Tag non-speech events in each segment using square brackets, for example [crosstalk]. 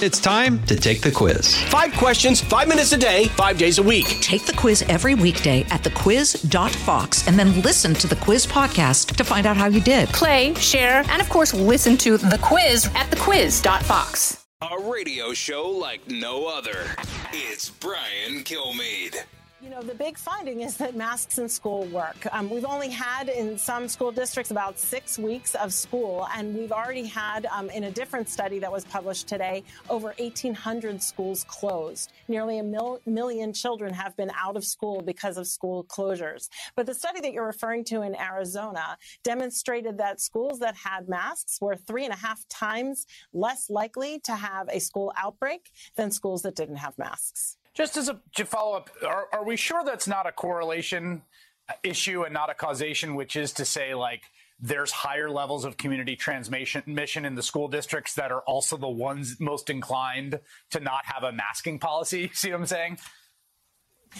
It's time to take the quiz. Five questions, five minutes a day, five days a week. Take the quiz every weekday at thequiz.fox and then listen to the quiz podcast to find out how you did. Play, share, and of course, listen to the quiz at thequiz.fox. A radio show like no other. It's Brian Kilmeade. You know, the big finding is that masks in school work. Um, we've only had in some school districts about six weeks of school, and we've already had, um, in a different study that was published today, over 1,800 schools closed. Nearly a mil- million children have been out of school because of school closures. But the study that you're referring to in Arizona demonstrated that schools that had masks were three and a half times less likely to have a school outbreak than schools that didn't have masks. Just as a follow up, are, are we sure that's not a correlation issue and not a causation, which is to say, like, there's higher levels of community transmission in the school districts that are also the ones most inclined to not have a masking policy. [laughs] See what I'm saying?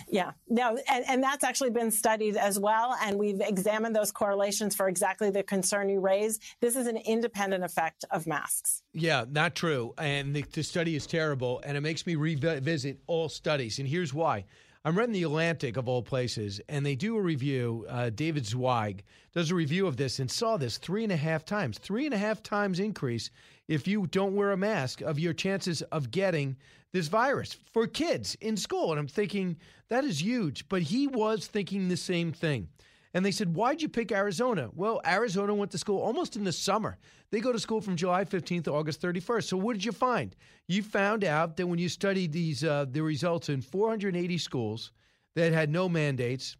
Yeah, no, and, and that's actually been studied as well. And we've examined those correlations for exactly the concern you raise. This is an independent effect of masks. Yeah, not true. And the, the study is terrible. And it makes me revisit all studies. And here's why. I'm reading The Atlantic of all places, and they do a review. Uh, David Zweig does a review of this and saw this three and a half times, three and a half times increase if you don't wear a mask of your chances of getting this virus for kids in school. And I'm thinking that is huge. But he was thinking the same thing. And they said, Why'd you pick Arizona? Well, Arizona went to school almost in the summer. They go to school from July 15th to August 31st. So, what did you find? You found out that when you studied these, uh, the results in 480 schools that had no mandates,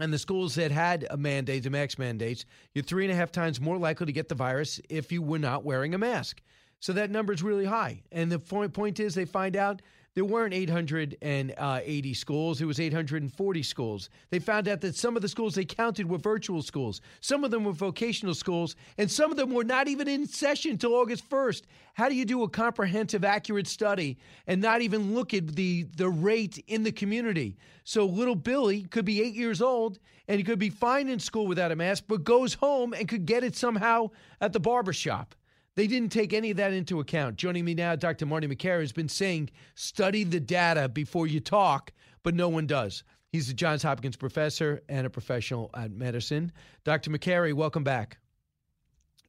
and the schools that had a mandate, the max mandates, you're three and a half times more likely to get the virus if you were not wearing a mask. So that number is really high. And the point is, they find out there weren't 880 uh, schools, it was 840 schools. They found out that some of the schools they counted were virtual schools, some of them were vocational schools, and some of them were not even in session until August 1st. How do you do a comprehensive, accurate study and not even look at the, the rate in the community? So little Billy could be eight years old and he could be fine in school without a mask, but goes home and could get it somehow at the barbershop. They didn't take any of that into account. Joining me now, Dr. Marty Makary has been saying, study the data before you talk, but no one does. He's a Johns Hopkins professor and a professional at medicine. Dr. Makary, welcome back.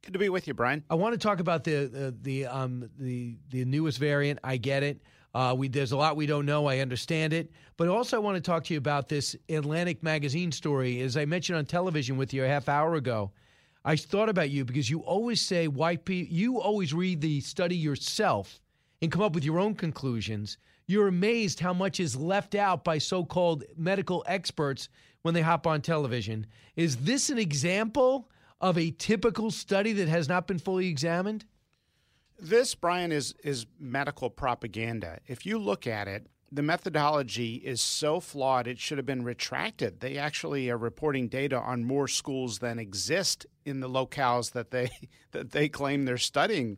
Good to be with you, Brian. I want to talk about the the the um the the newest variant. I get it. Uh, we there's a lot we don't know. I understand it, but also I want to talk to you about this Atlantic magazine story. As I mentioned on television with you a half hour ago, I thought about you because you always say white people, you always read the study yourself and come up with your own conclusions. You're amazed how much is left out by so called medical experts when they hop on television. Is this an example of a typical study that has not been fully examined? This, Brian, is, is medical propaganda. If you look at it, the methodology is so flawed it should have been retracted. They actually are reporting data on more schools than exist in the locales that they [laughs] that they claim they're studying.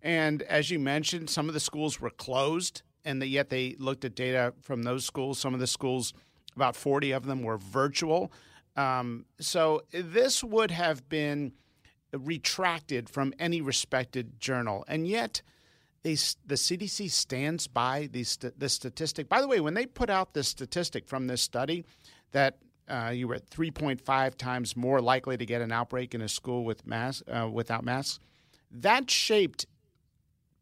And as you mentioned, some of the schools were closed, and yet they looked at data from those schools. Some of the schools, about 40 of them, were virtual. Um, so this would have been retracted from any respected journal, and yet the CDC stands by the this statistic. By the way, when they put out this statistic from this study that uh, you were 3.5 times more likely to get an outbreak in a school with mask, uh, without masks, that shaped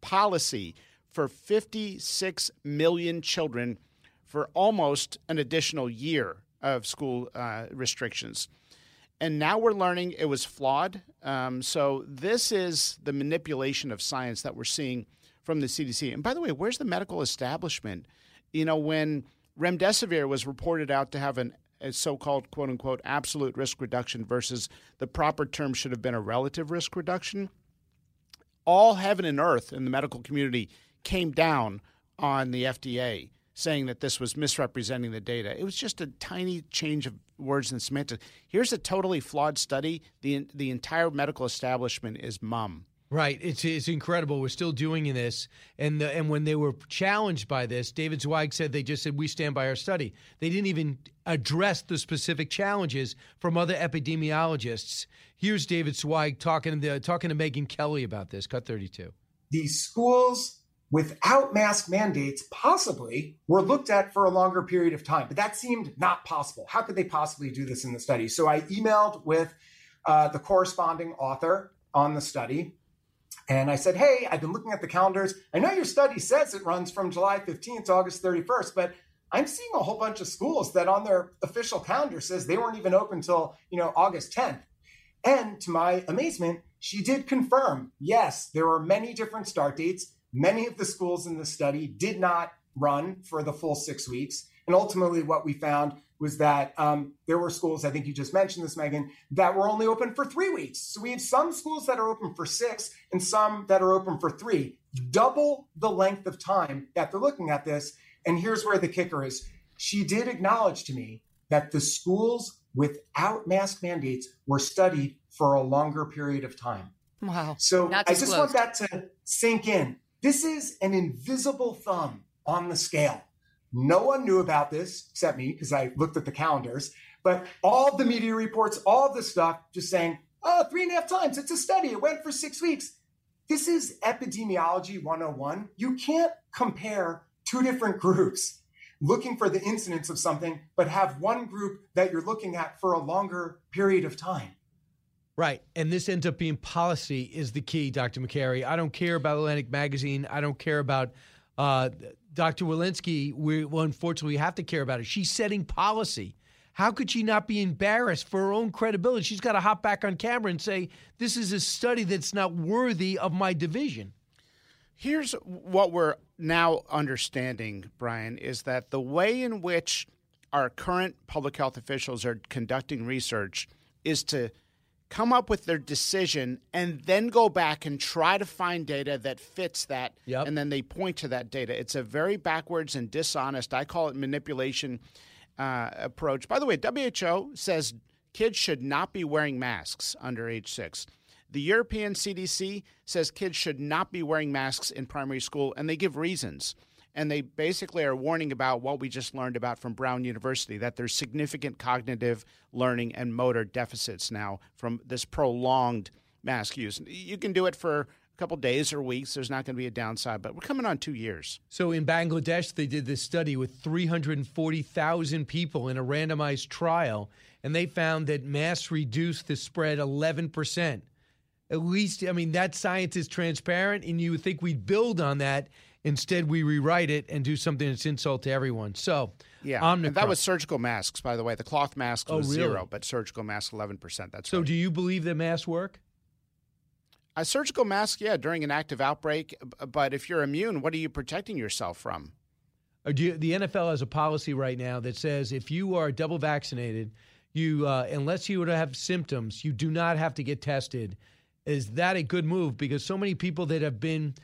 policy for 56 million children for almost an additional year of school uh, restrictions. And now we're learning it was flawed. Um, so, this is the manipulation of science that we're seeing from the CDC. And by the way, where's the medical establishment? You know, when remdesivir was reported out to have an a so-called quote unquote absolute risk reduction versus the proper term should have been a relative risk reduction. All heaven and earth in the medical community came down on the FDA saying that this was misrepresenting the data. It was just a tiny change of words and semantics. Here's a totally flawed study. The the entire medical establishment is mum. Right, it's it's incredible. We're still doing this, and the, and when they were challenged by this, David Zweig said they just said we stand by our study. They didn't even address the specific challenges from other epidemiologists. Here's David Zweig talking to talking to Megyn Kelly about this. Cut thirty two. These schools without mask mandates possibly were looked at for a longer period of time. But that seemed not possible. How could they possibly do this in the study? So I emailed with uh, the corresponding author on the study. And I said, Hey, I've been looking at the calendars. I know your study says it runs from July 15th to August 31st, but I'm seeing a whole bunch of schools that on their official calendar says they weren't even open until, you know, August 10th. And to my amazement, she did confirm, yes, there were many different start dates. Many of the schools in the study did not run for the full six weeks. And ultimately, what we found was that um, there were schools, I think you just mentioned this, Megyn, that were only open for three weeks. So we have some schools that are open for six and some that are open for three, double the length of time that they're looking at this. And here's where the kicker is she did acknowledge to me that the schools without mask mandates were studied for a longer period of time. Wow. So I just want that to sink in. This is an invisible thumb on the scale. No one knew about this except me because I looked at the calendars. But all the media reports, all the stuff, just saying, oh, three and a half times. It's a study. It went for six weeks. This is epidemiology 101. You can't compare two different groups looking for the incidence of something, but have one group that you're looking at for a longer period of time. Right. And this ends up being policy is the key, Dr. Makary. I don't care about Atlantic Magazine. I don't care about uh, Dr. Walensky. We, well, unfortunately, we have to care about it. She's setting policy. How could she not be embarrassed for her own credibility? She's got to hop back on camera and say, this is a study that's not worthy of my division. Here's what we're now understanding, Brian, is that the way in which our current public health officials are conducting research is to come up with their decision and then go back and try to find data that fits that yep. and then they point to that data it's a very backwards and dishonest i call it manipulation uh, approach by the way who says kids should not be wearing masks under age six the European CDC says kids should not be wearing masks in primary school, and they give reasons. And they basically are warning about what we just learned about from Brown University that there's significant cognitive learning and motor deficits now from this prolonged mask use. You can do it for a couple days or weeks. There's not going to be a downside, but we're coming on two years. So in Bangladesh, they did this study with 340,000 people in a randomized trial, and they found that masks reduced the spread 11 percent at least, I mean, that science is transparent, and you would think we'd build on that. Instead, we rewrite it and do something that's insult to everyone. So, yeah, and that was surgical masks, by the way. The cloth masks oh, was really? zero, but surgical masks eleven percent. That's so. Right. Do you believe that masks work? A surgical mask, yeah, during an active outbreak. But if you're immune, what are you protecting yourself from? You, the NFL has a policy right now that says if you are double vaccinated, you uh, unless you would have symptoms, you do not have to get tested is that a good move? Because so many people that have been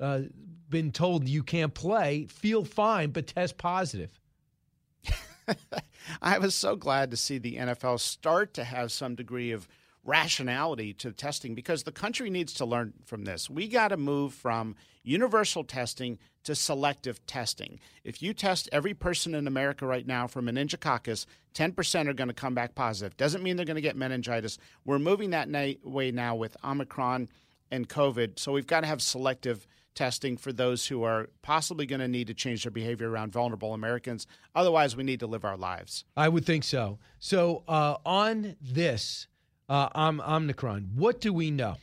uh, been told you can't play feel fine but test positive. [laughs] I was so glad to see the NFL start to have some degree of rationality to testing because the country needs to learn from this. We got to move from universal testing to selective testing. If you test every person in America right now for meningococcus, 10% are going to come back positive. Doesn't mean they're going to get meningitis. We're moving that way now with Omicron and COVID. So we've got to have selective testing for those who are possibly going to need to change their behavior around vulnerable Americans. Otherwise, we need to live our lives. I would think so. So uh, on this, uh, Omicron, what do we know?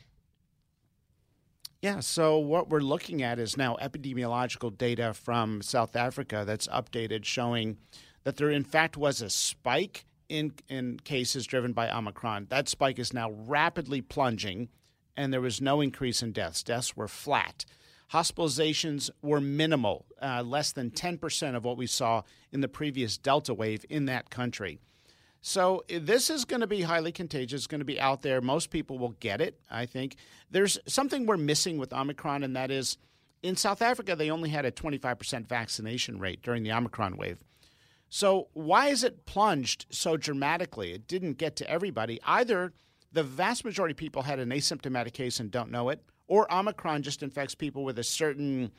Yeah, so what we're looking at is now epidemiological data from South Africa that's updated showing that there, in fact, was a spike in, in cases driven by Omicron. That spike is now rapidly plunging, and there was no increase in deaths. Deaths were flat. Hospitalizations were minimal, uh, less than 10% of what we saw in the previous Delta wave in that country. So this is going to be highly contagious. It's going to be out there. Most people will get it, I think. There's something we're missing with Omicron, and that is in South Africa, they only had a 25% vaccination rate during the Omicron wave. So why is it plunged so dramatically? It didn't get to everybody. Either the vast majority of people had an asymptomatic case and don't know it, or Omicron just infects people with a certain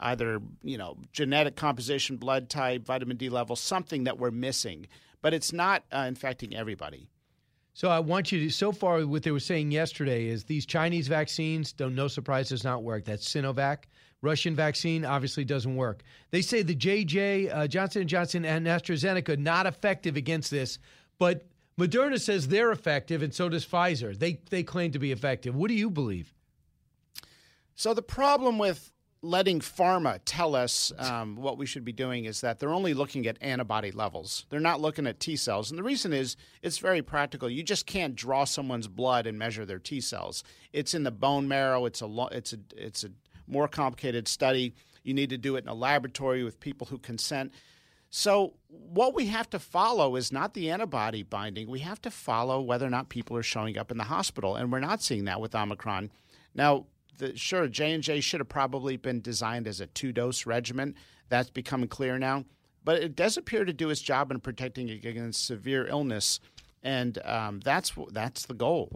either, you know, genetic composition, blood type, vitamin D level, something that we're missing but it's not uh, infecting everybody. So I want you to. So far, what they were saying yesterday is these Chinese vaccines. Don't no surprise does not work. That's Sinovac, Russian vaccine obviously doesn't work. They say the JJ uh, Johnson and Johnson and AstraZeneca not effective against this, but Moderna says they're effective, and so does Pfizer. They they claim to be effective. What do you believe? So the problem with letting pharma tell us um, what we should be doing is that they're only looking at antibody levels. They're not looking at T cells, and the reason is it's very practical. You just can't draw someone's blood and measure their T cells. It's in the bone marrow. It's a lo- it's a it's a more complicated study. You need to do it in a laboratory with people who consent. So, what we have to follow is not the antibody binding. We have to follow whether or not people are showing up in the hospital, and we're not seeing that with Omicron. Now, the, sure, J and J should have probably been designed as a two-dose regimen. That's becoming clear now, but it does appear to do its job in protecting against severe illness and um, that's that's the goal.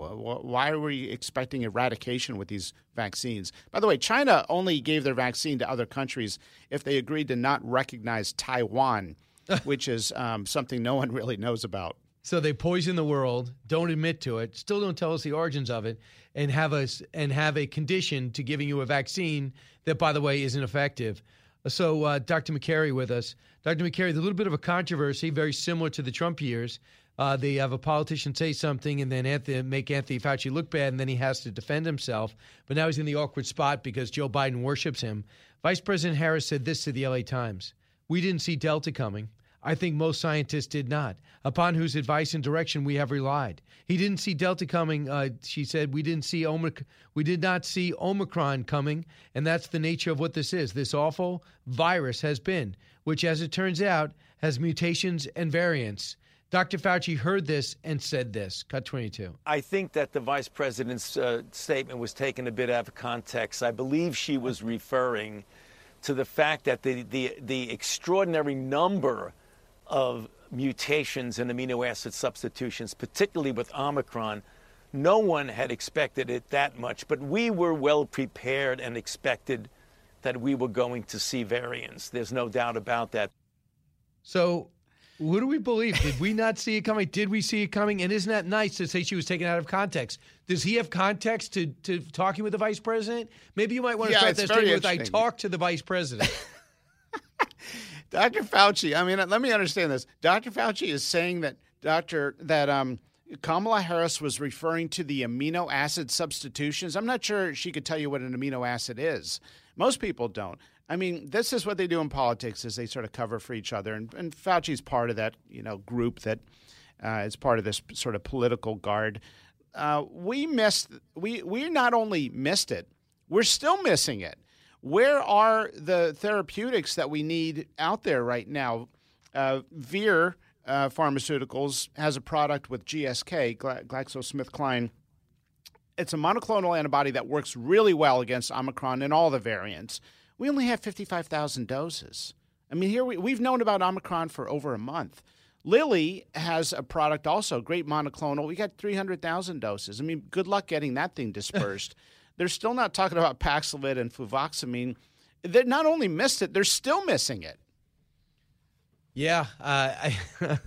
Why are we expecting eradication with these vaccines? By the way, China only gave their vaccine to other countries if they agreed to not recognize Taiwan, [laughs] which is um, something no one really knows about. So they poison the world, don't admit to it, still don't tell us the origins of it, and have us and have a condition to giving you a vaccine that, by the way, isn't effective. So, uh, Dr. Makary with us. Dr. There's a little bit of a controversy, very similar to the Trump years. Uh, they have a politician say something and then Anthony, make Anthony Fauci look bad, and then he has to defend himself. But now he's in the awkward spot because Joe Biden worships him. Vice President Harris said this to the LA Times We didn't see Delta coming. I think most scientists did not, upon whose advice and direction we have relied. He didn't see Delta coming. Uh, she said we didn't see Omic- we did not see Omicron coming, and that's the nature of what this is. This awful virus has been, which, as it turns out, has mutations and variants. Dr. Fauci heard this and said this. Cut 22. I think that the vice president's uh, statement was taken a bit out of context. I believe she was referring to the fact that the, the, the extraordinary number of mutations and amino acid substitutions, particularly with Omicron, no one had expected it that much, but we were well prepared and expected that we were going to see variants. There's no doubt about that. So what do we believe? Did we not see it coming? Did we see it coming? And isn't that nice to say she was taken out of context? Does he have context to, to talking with the vice president? Maybe you might want to yeah, start that statement with I talked to the vice president. [laughs] Dr. Fauci, I mean, let me understand this. Dr. Fauci is saying that Dr. that um, Kamala Harris was referring to the amino acid substitutions. I'm not sure she could tell you what an amino acid is. Most people don't. I mean, this is what they do in politics: is they sort of cover for each other, and, and Fauci's part of that, you know, group that uh, is part of this sort of political guard. Uh, we missed. We we not only missed it, we're still missing it. Where are the therapeutics that we need out there right now? Uh, Vir uh, Pharmaceuticals has a product with GSK, GlaxoSmithKline. It's a monoclonal antibody that works really well against Omicron and all the variants. We only have 55,000 doses. I mean, here we, we've known about Omicron for over a month. Lilly has a product also, great monoclonal. We got 300,000 doses. I mean, good luck getting that thing [laughs] dispersed. They're still not talking about Paxlovid and fluvoxamine. They not only missed it, they're still missing it. Yeah, uh, I, [laughs]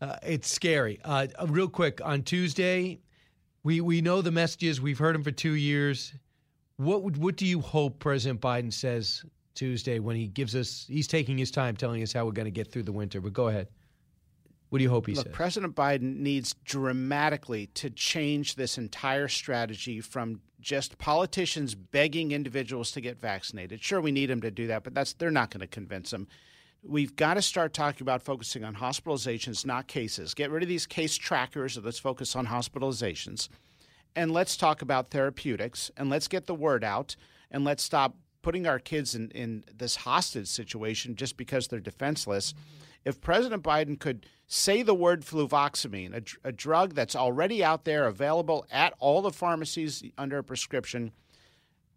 uh, it's scary. Uh, real quick, on Tuesday, we, we know the messages. We've heard them for two years. What would what do you hope President Biden says Tuesday when he gives us he's taking his time telling us how we're going to get through the winter? But go ahead. What do you hope he Look, says? President Biden needs dramatically to change this entire strategy from just politicians begging individuals to get vaccinated. Sure, we need them to do that, but that's they're not going to convince them. We've got to start talking about focusing on hospitalizations, not cases. Get rid of these case trackers, and let's focus on hospitalizations and let's talk about therapeutics and let's get the word out and let's stop putting our kids in, in this hostage situation just because they're defenseless. If President Biden could say the word fluvoxamine, a, a drug that's already out there, available at all the pharmacies under a prescription,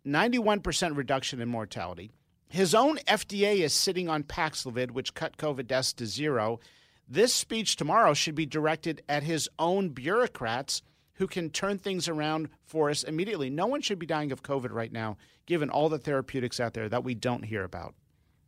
91% reduction in mortality. His own FDA is sitting on Paxlovid, which cut COVID deaths to zero. This speech tomorrow should be directed at his own bureaucrats who can turn things around for us immediately. No one should be dying of COVID right now, given all the therapeutics out there that we don't hear about.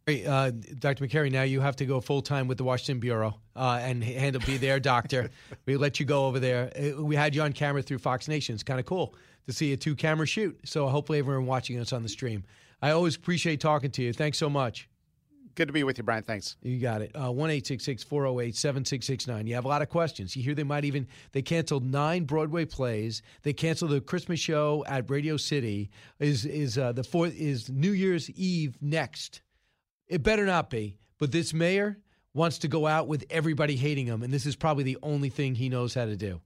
Uh, Dr. Makary, now you have to go full time with the Washington Bureau uh, and handle be their doctor. [laughs] we let you go over there. Uh, we had you on camera through Fox Nation. It's kind of cool to see a two camera shoot. So hopefully everyone watching us on the stream. I always appreciate talking to you. Thanks so much. Good to be with you, Brian. Thanks. You got it. Uh, one eight six six four zero eight seven six six nine. You have a lot of questions. You hear they might even they canceled nine Broadway plays. They canceled the Christmas show at Radio City. Is is uh, the fourth is New Year's Eve next? It better not be. But this mayor wants to go out with everybody hating him, and this is probably the only thing he knows how to do.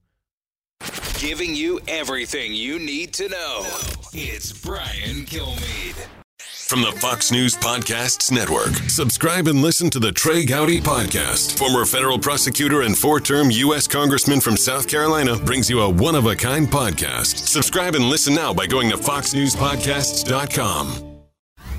Giving you everything you need to know. It's Brian Kilmeade. From the Fox News Podcasts Network. Subscribe and listen to the Trey Gowdy Podcast. Former federal prosecutor and four term U.S. Congressman from South Carolina brings you a one of a kind podcast. Subscribe and listen now by going to FoxNewsPodcasts.com.